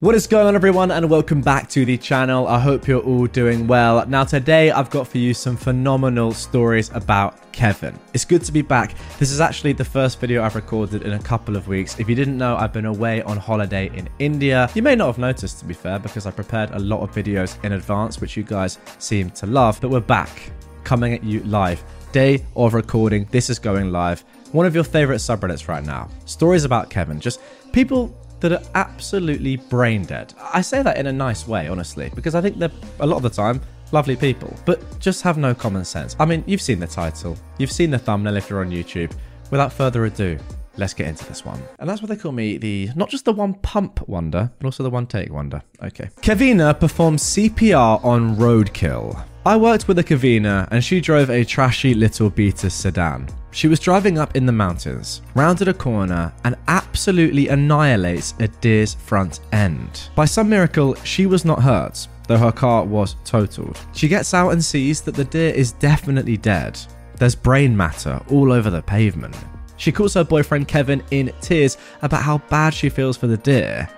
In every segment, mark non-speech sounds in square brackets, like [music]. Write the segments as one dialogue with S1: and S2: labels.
S1: What is going on, everyone, and welcome back to the channel. I hope you're all doing well. Now, today I've got for you some phenomenal stories about Kevin. It's good to be back. This is actually the first video I've recorded in a couple of weeks. If you didn't know, I've been away on holiday in India. You may not have noticed, to be fair, because I prepared a lot of videos in advance, which you guys seem to love. But we're back, coming at you live. Day of recording. This is going live. One of your favorite subreddits right now. Stories about Kevin. Just people that are absolutely brain dead. I say that in a nice way, honestly, because I think they're a lot of the time lovely people, but just have no common sense. I mean, you've seen the title, you've seen the thumbnail if you're on YouTube. Without further ado, let's get into this one. And that's why they call me the not just the one pump wonder, but also the one take wonder. Okay. Kevina performs CPR on roadkill. I worked with a Kevina and she drove a trashy little Beta sedan. She was driving up in the mountains, rounded a corner, and absolutely annihilates a deer's front end. By some miracle, she was not hurt, though her car was totaled. She gets out and sees that the deer is definitely dead. There's brain matter all over the pavement. She calls her boyfriend Kevin in tears about how bad she feels for the deer.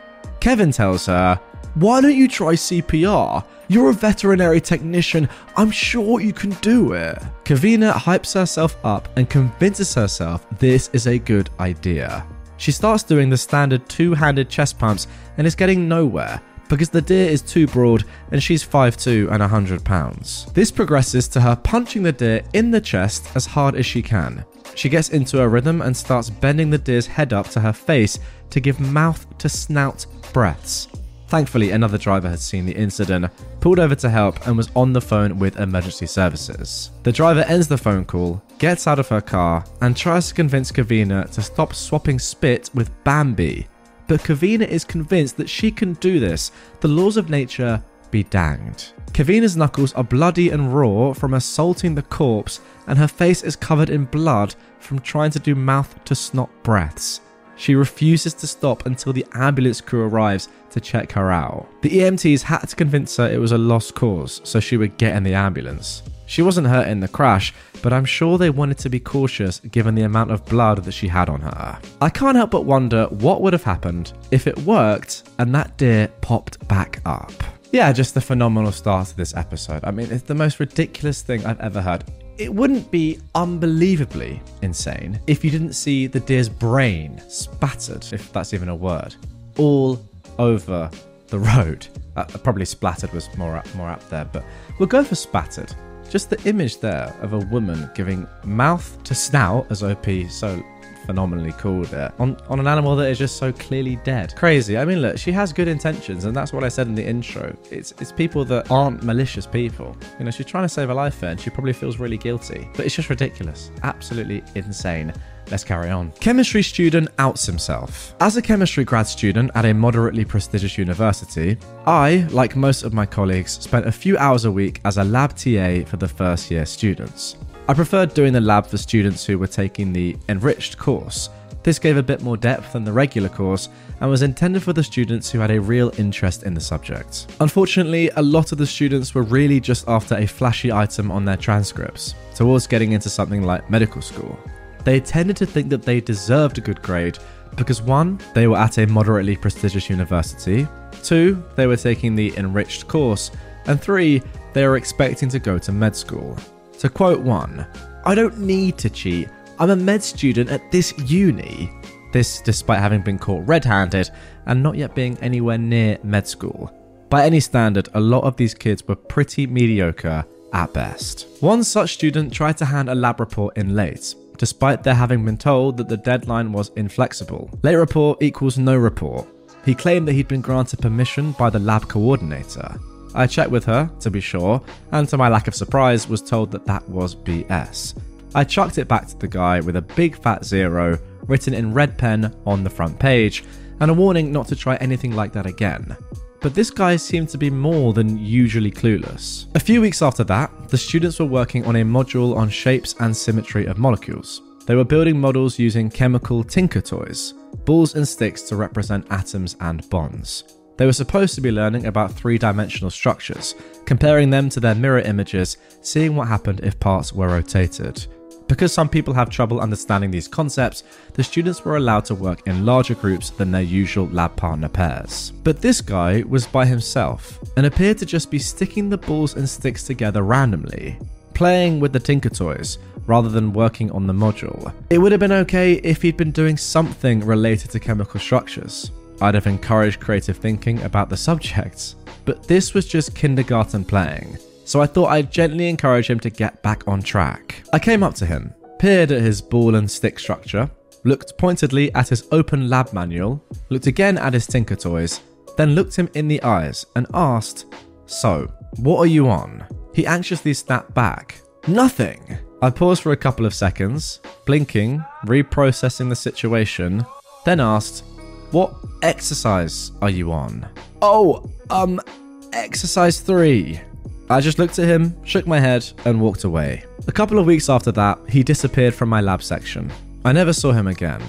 S1: Kevin tells her, Why don't you try CPR? You're a veterinary technician. I'm sure you can do it. Kevina hypes herself up and convinces herself this is a good idea. She starts doing the standard two handed chest pumps and is getting nowhere because the deer is too broad and she's 5'2 and 100 pounds. This progresses to her punching the deer in the chest as hard as she can. She gets into a rhythm and starts bending the deer's head up to her face to give mouth to snout breaths. Thankfully, another driver had seen the incident, pulled over to help, and was on the phone with emergency services. The driver ends the phone call, gets out of her car, and tries to convince Kevina to stop swapping spit with Bambi. But Kevina is convinced that she can do this. The laws of nature be danged. Kevina's knuckles are bloody and raw from assaulting the corpse, and her face is covered in blood from trying to do mouth to snot breaths. She refuses to stop until the ambulance crew arrives to check her out. The EMTs had to convince her it was a lost cause so she would get in the ambulance. She wasn't hurt in the crash, but I'm sure they wanted to be cautious given the amount of blood that she had on her. I can't help but wonder what would have happened if it worked and that deer popped back up. Yeah, just the phenomenal start to this episode. I mean, it's the most ridiculous thing I've ever heard. It wouldn't be unbelievably insane if you didn't see the deer's brain spattered, if that's even a word, all over the road. Uh, probably splattered was more up, more up there, but we'll go for spattered. Just the image there of a woman giving mouth to snout, as OP so phenomenally called it, on, on an animal that is just so clearly dead. Crazy. I mean, look, she has good intentions, and that's what I said in the intro. It's it's people that aren't malicious people. You know, she's trying to save a life there, and she probably feels really guilty. But it's just ridiculous. Absolutely insane. Let's carry on. Chemistry student outs himself. As a chemistry grad student at a moderately prestigious university, I, like most of my colleagues, spent a few hours a week as a lab TA for the first year students. I preferred doing the lab for students who were taking the enriched course. This gave a bit more depth than the regular course and was intended for the students who had a real interest in the subject. Unfortunately, a lot of the students were really just after a flashy item on their transcripts, towards getting into something like medical school. They tended to think that they deserved a good grade because one, they were at a moderately prestigious university, two, they were taking the enriched course, and three, they were expecting to go to med school. To quote one, I don't need to cheat. I'm a med student at this uni. This despite having been caught red handed and not yet being anywhere near med school. By any standard, a lot of these kids were pretty mediocre at best. One such student tried to hand a lab report in late, despite their having been told that the deadline was inflexible. Late report equals no report. He claimed that he'd been granted permission by the lab coordinator. I checked with her, to be sure, and to my lack of surprise, was told that that was BS. I chucked it back to the guy with a big fat zero, written in red pen on the front page, and a warning not to try anything like that again. But this guy seemed to be more than usually clueless. A few weeks after that, the students were working on a module on shapes and symmetry of molecules. They were building models using chemical tinker toys, balls and sticks to represent atoms and bonds. They were supposed to be learning about three dimensional structures, comparing them to their mirror images, seeing what happened if parts were rotated. Because some people have trouble understanding these concepts, the students were allowed to work in larger groups than their usual lab partner pairs. But this guy was by himself and appeared to just be sticking the balls and sticks together randomly, playing with the Tinker Toys rather than working on the module. It would have been okay if he'd been doing something related to chemical structures. I'd have encouraged creative thinking about the subjects, but this was just kindergarten playing so I thought I'd gently encourage him to get back on track. I came up to him, peered at his ball and stick structure, looked pointedly at his open lab manual, looked again at his Tinker Toys, then looked him in the eyes and asked, So, what are you on? He anxiously snapped back, Nothing! I paused for a couple of seconds, blinking, reprocessing the situation, then asked, What exercise are you on? Oh, um, exercise three. I just looked at him, shook my head, and walked away. A couple of weeks after that, he disappeared from my lab section. I never saw him again.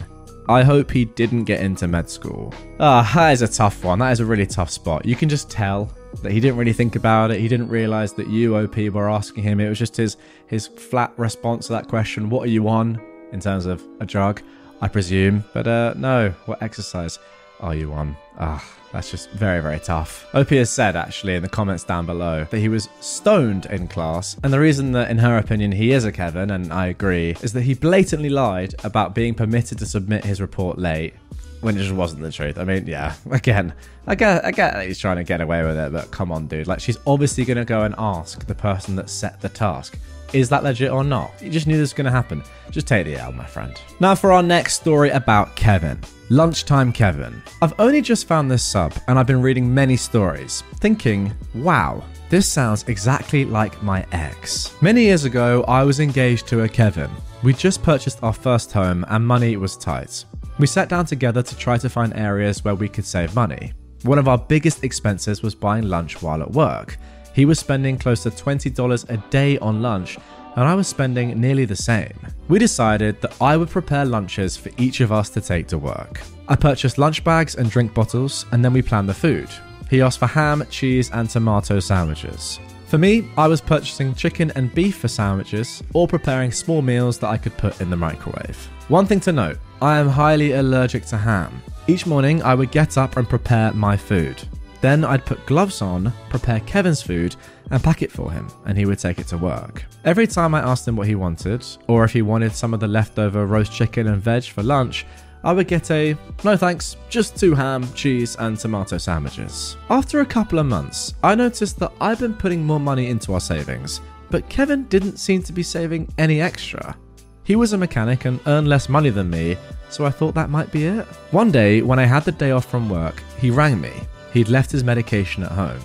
S1: I hope he didn't get into med school. Ah, that is a tough one. That is a really tough spot. You can just tell that he didn't really think about it. He didn't realize that you, OP, were asking him. It was just his his flat response to that question. What are you on in terms of a drug? I presume. But uh, no, what exercise are you on? Ah. That's just very, very tough. OP has said, actually, in the comments down below, that he was stoned in class. And the reason that, in her opinion, he is a Kevin, and I agree, is that he blatantly lied about being permitted to submit his report late when it just wasn't the truth. I mean, yeah, [laughs] again, I get, I get that he's trying to get away with it, but come on, dude. Like, she's obviously going to go and ask the person that set the task. Is that legit or not? You just knew this was going to happen. Just take the L, my friend. Now, for our next story about Kevin. Lunchtime Kevin. I've only just found this sub and I've been reading many stories, thinking, wow, this sounds exactly like my ex. Many years ago, I was engaged to a Kevin. We just purchased our first home and money was tight. We sat down together to try to find areas where we could save money. One of our biggest expenses was buying lunch while at work. He was spending close to $20 a day on lunch and I was spending nearly the same. We decided that I would prepare lunches for each of us to take to work. I purchased lunch bags and drink bottles, and then we planned the food. He asked for ham, cheese, and tomato sandwiches. For me, I was purchasing chicken and beef for sandwiches or preparing small meals that I could put in the microwave. One thing to note I am highly allergic to ham. Each morning, I would get up and prepare my food. Then I'd put gloves on, prepare Kevin's food, and pack it for him, and he would take it to work. Every time I asked him what he wanted, or if he wanted some of the leftover roast chicken and veg for lunch, I would get a no thanks, just two ham, cheese, and tomato sandwiches. After a couple of months, I noticed that I've been putting more money into our savings, but Kevin didn't seem to be saving any extra. He was a mechanic and earned less money than me, so I thought that might be it. One day, when I had the day off from work, he rang me. He'd left his medication at home.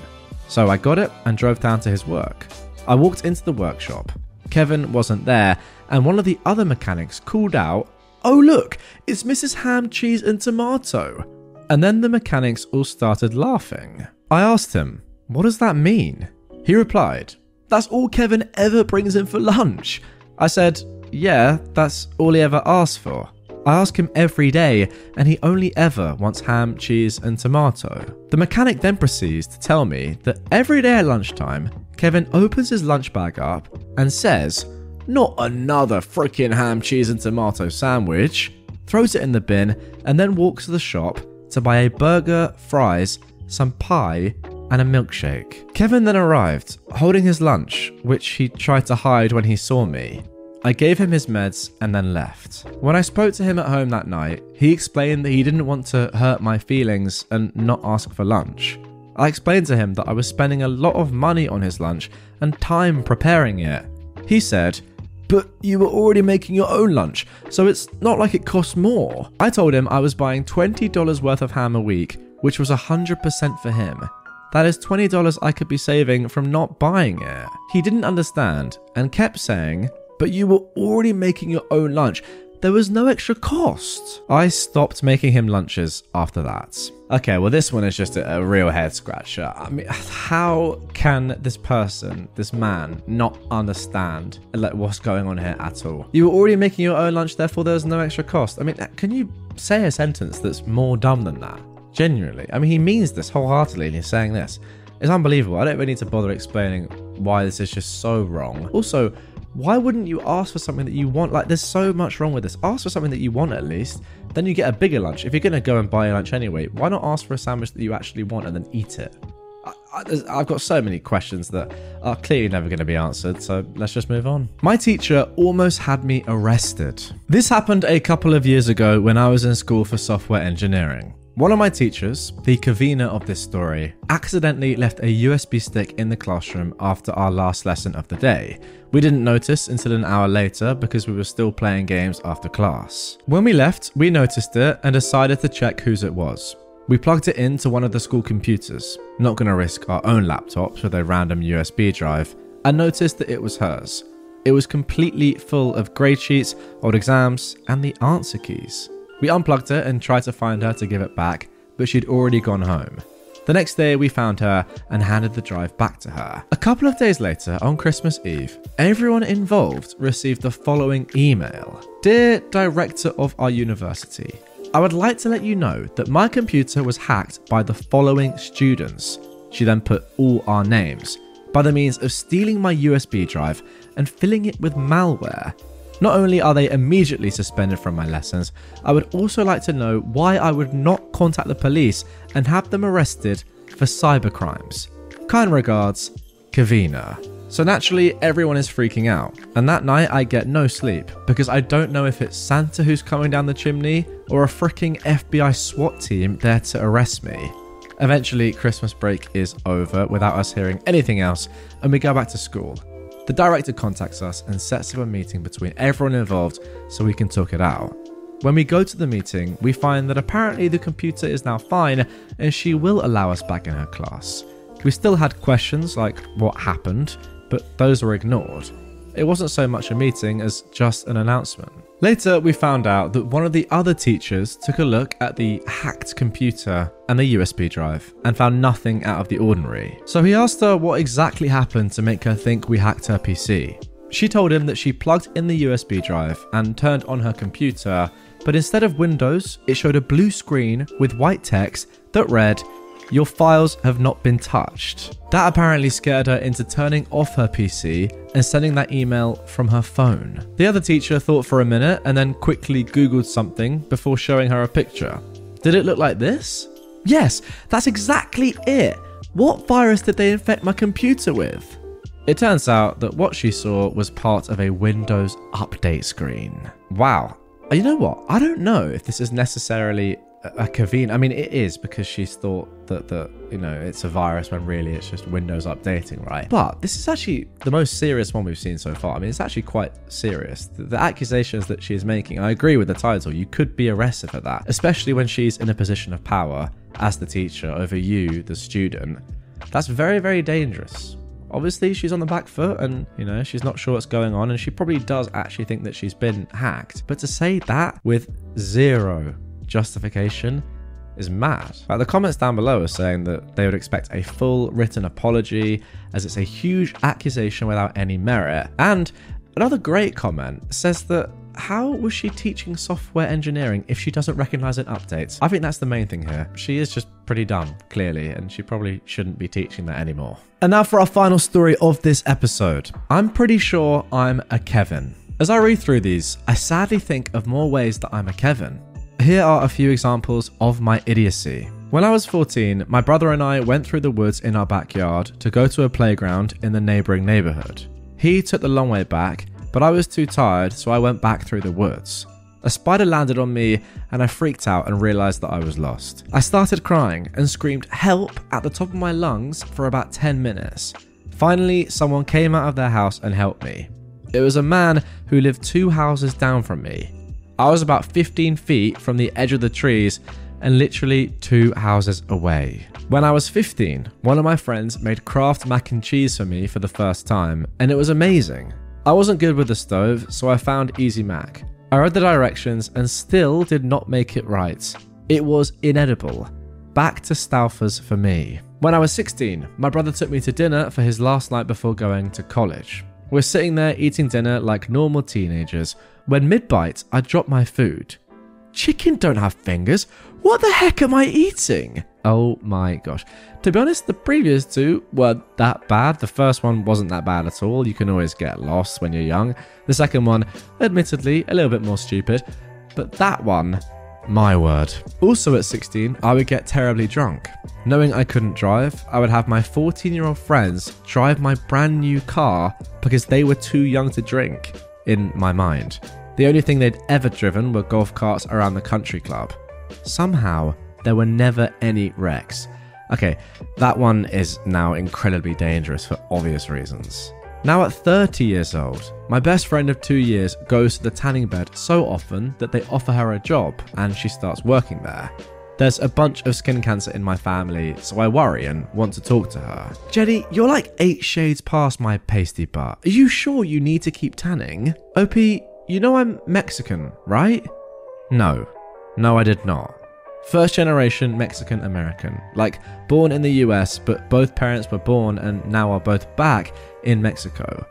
S1: So I got it and drove down to his work. I walked into the workshop. Kevin wasn't there, and one of the other mechanics called out, Oh, look, it's Mrs. Ham, Cheese, and Tomato. And then the mechanics all started laughing. I asked him, What does that mean? He replied, That's all Kevin ever brings in for lunch. I said, Yeah, that's all he ever asks for. I ask him every day, and he only ever wants ham, cheese, and tomato. The mechanic then proceeds to tell me that every day at lunchtime, Kevin opens his lunch bag up and says, Not another freaking ham, cheese, and tomato sandwich, throws it in the bin, and then walks to the shop to buy a burger, fries, some pie, and a milkshake. Kevin then arrived, holding his lunch, which he tried to hide when he saw me. I gave him his meds and then left. When I spoke to him at home that night, he explained that he didn't want to hurt my feelings and not ask for lunch. I explained to him that I was spending a lot of money on his lunch and time preparing it. He said, but you were already making your own lunch, so it's not like it costs more. I told him I was buying $20 worth of ham a week, which was 100% for him. That is $20 I could be saving from not buying it. He didn't understand and kept saying, but you were already making your own lunch. there was no extra cost. I stopped making him lunches after that. Okay, well, this one is just a, a, real head scratcher. I mean, [sighs] how can this person, this man, not understand like what's going on here at all? You were already making your own lunch, therefore there was no extra cost. I mean, uh, can you say a sentence that's more dumb than that? Genuinely, I mean, he means this wholeheartedly, and he's saying this. It's unbelievable. I don't really need to bother explaining why this is just so wrong. Also, why wouldn't you ask for something that you want? Like, there's so much wrong with this. Ask for something that you want at least. Then you get a bigger lunch. If you're going to go and buy a lunch anyway, why not ask for a sandwich that you actually want and then eat it? I, have got so many questions that are clearly never going to be answered, so let's just move on. My teacher almost had me arrested. This happened a couple of years ago when I was in school for software engineering. One of my teachers, the Kevina of this story, accidentally left a USB stick in the classroom after our last lesson of the day. We didn't notice until an hour later because we were still playing games after class. When we left, we noticed it and decided to check whose it was. We plugged it into one of the school computers, not going to risk our own laptops with a random USB drive, and noticed that it was hers. It was completely full of grade sheets, old exams, and the answer keys. We unplugged her and tried to find her to give it back, but she'd already gone home. The next day, we found her and handed the drive back to her. A couple of days later, on Christmas Eve, everyone involved received the following email Dear Director of our university, I would like to let you know that my computer was hacked by the following students. She then put all our names by the means of stealing my USB drive and filling it with malware. Not only are they immediately suspended from my lessons, I would also like to know why I would not contact the police and have them arrested for cybercrimes. Kind regards, Kevina. So naturally, everyone is freaking out, and that night I get no sleep because I don't know if it's Santa who's coming down the chimney or a freaking FBI SWAT team there to arrest me. Eventually, Christmas break is over without us hearing anything else, and we go back to school. The director contacts us and sets up a meeting between everyone involved so we can talk it out. When we go to the meeting, we find that apparently the computer is now fine and she will allow us back in her class. We still had questions like what happened, but those were ignored. It wasn't so much a meeting as just an announcement. Later, we found out that one of the other teachers took a look at the hacked computer and the USB drive and found nothing out of the ordinary. So he asked her what exactly happened to make her think we hacked her PC. She told him that she plugged in the USB drive and turned on her computer, but instead of Windows, it showed a blue screen with white text that read, your files have not been touched. That apparently scared her into turning off her PC and sending that email from her phone. The other teacher thought for a minute and then quickly Googled something before showing her a picture. Did it look like this? Yes, that's exactly it. What virus did they infect my computer with? It turns out that what she saw was part of a Windows update screen. Wow. You know what? I don't know if this is necessarily a Kevina. I mean, it is because she's thought that that you know it's a virus when really it's just Windows updating, right? But this is actually the most serious one we've seen so far. I mean, it's actually quite serious. The, the accusations that she is making. I agree with the title. You could be arrested for that, especially when she's in a position of power as the teacher over you, the student. That's very, very dangerous obviously she's on the back foot and you know she's not sure what's going on and she probably does actually think that she's been hacked but to say that with zero justification is mad. Like the comments down below are saying that they would expect a full written apology as it's a huge accusation without any merit. And another great comment says that how was she teaching software engineering if she doesn't recognize an update? I think that's the main thing here. She is just pretty dumb, clearly, and she probably shouldn't be teaching that anymore. And now for our final story of this episode. I'm pretty sure I'm a Kevin. As I read through these, I sadly think of more ways that I'm a Kevin. Here are a few examples of my idiocy. When I was 14, my brother and I went through the woods in our backyard to go to a playground in the neighbouring neighbourhood. He took the long way back, but I was too tired, so I went back through the woods. A spider landed on me, and I freaked out and realised that I was lost. I started crying and screamed help at the top of my lungs for about 10 minutes. Finally, someone came out of their house and helped me. It was a man who lived two houses down from me. I was about 15 feet from the edge of the trees and literally two houses away. When I was 15, one of my friends made Kraft mac and cheese for me for the first time, and it was amazing. I wasn't good with the stove, so I found Easy Mac. I read the directions and still did not make it right. It was inedible. Back to Stouffer's for me. When I was 16, my brother took me to dinner for his last night before going to college. We're sitting there eating dinner like normal teenagers when mid bite I drop my food. Chicken don't have fingers. What the heck am I eating? Oh my gosh. To be honest, the previous two weren't that bad. The first one wasn't that bad at all. You can always get lost when you're young. The second one, admittedly, a little bit more stupid. But that one, my word. Also at 16, I would get terribly drunk. Knowing I couldn't drive, I would have my 14 year old friends drive my brand new car because they were too young to drink, in my mind. The only thing they'd ever driven were golf carts around the country club. Somehow, there were never any wrecks. Okay, that one is now incredibly dangerous for obvious reasons. Now, at 30 years old, my best friend of two years goes to the tanning bed so often that they offer her a job and she starts working there. There's a bunch of skin cancer in my family, so I worry and want to talk to her. Jenny, you're like eight shades past my pasty butt. Are you sure you need to keep tanning? OP, you know I'm Mexican, right? No. No, I did not. First generation Mexican American. Like, born in the US, but both parents were born and now are both back in Mexico.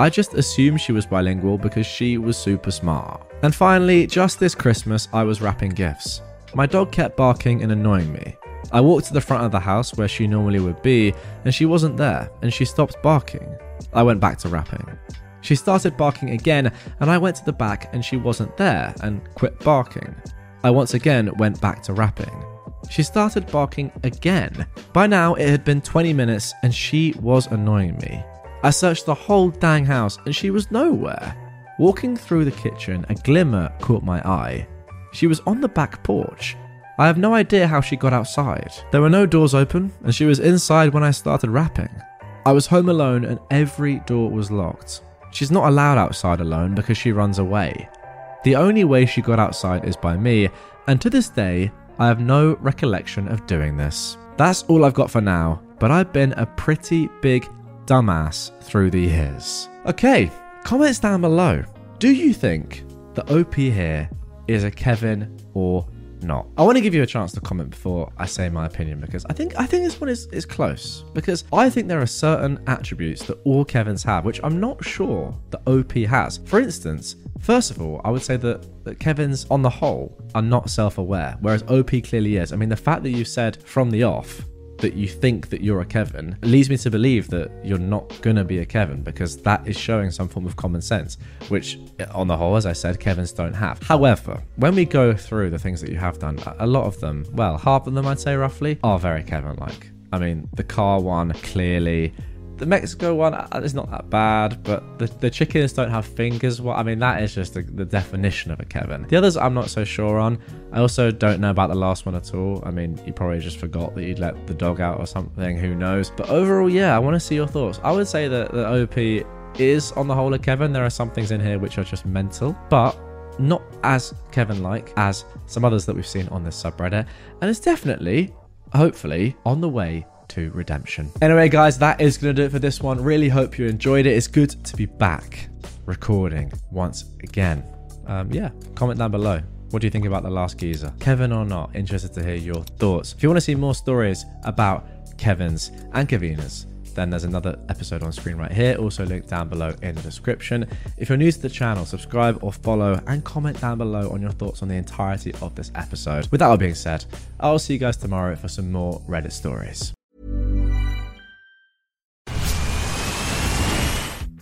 S1: I just assumed she was bilingual because she was super smart. And finally, just this Christmas, I was wrapping gifts. My dog kept barking and annoying me. I walked to the front of the house where she normally would be, and she wasn't there, and she stopped barking. I went back to wrapping. She started barking again, and I went to the back and she wasn't there and quit barking. I once again went back to wrapping. She started barking again. By now, it had been 20 minutes and she was annoying me. I searched the whole dang house and she was nowhere. Walking through the kitchen, a glimmer caught my eye. She was on the back porch. I have no idea how she got outside. There were no doors open, and she was inside when I started wrapping. I was home alone and every door was locked. She's not allowed outside alone because she runs away. The only way she got outside is by me, and to this day, I have no recollection of doing this. That's all I've got for now, but I've been a pretty big dumbass through the years. Okay, comments down below. Do you think the OP here is a Kevin or not. I want to give you a chance to comment before I say my opinion because I think I think this one is, is close because I think there are certain attributes that all Kevins have which I'm not sure that OP has. For instance, first of all, I would say that, that Kevins on the whole are not self-aware, whereas OP clearly is. I mean, the fact that you said from the off that you think that you're a Kevin leads me to believe that you're not gonna be a Kevin because that is showing some form of common sense, which on the whole, as I said, Kevins don't have. However, when we go through the things that you have done, a lot of them, well, half of them I'd say roughly, are very Kevin like. I mean, the car one, clearly, the Mexico one uh, is not that bad, but the, the chickens don't have fingers. Well, I mean, that is just the, the definition of a Kevin. The others I'm not so sure on. I also don't know about the last one at all. I mean, you probably just forgot that you'd let the dog out or something. Who knows? But overall, yeah, I want to see your thoughts. I would say that the OP is on the whole a Kevin. There are some things in here which are just mental, but not as Kevin like as some others that we've seen on this subreddit. And it's definitely, hopefully, on the way to redemption. Anyway, guys, that is going to do it for this one. Really hope you enjoyed it. It's good to be back recording once again. Um, yeah, comment down below. What do you think about the last geezer? Kevin or not? Interested to hear your thoughts. If you want to see more stories about Kevin's and Kevinas, then there's another episode on screen right here, also linked down below in the description. If you're new to the channel, subscribe or follow and comment down below on your thoughts on the entirety of this episode. With that all being said, I'll see you guys tomorrow for some more Reddit stories.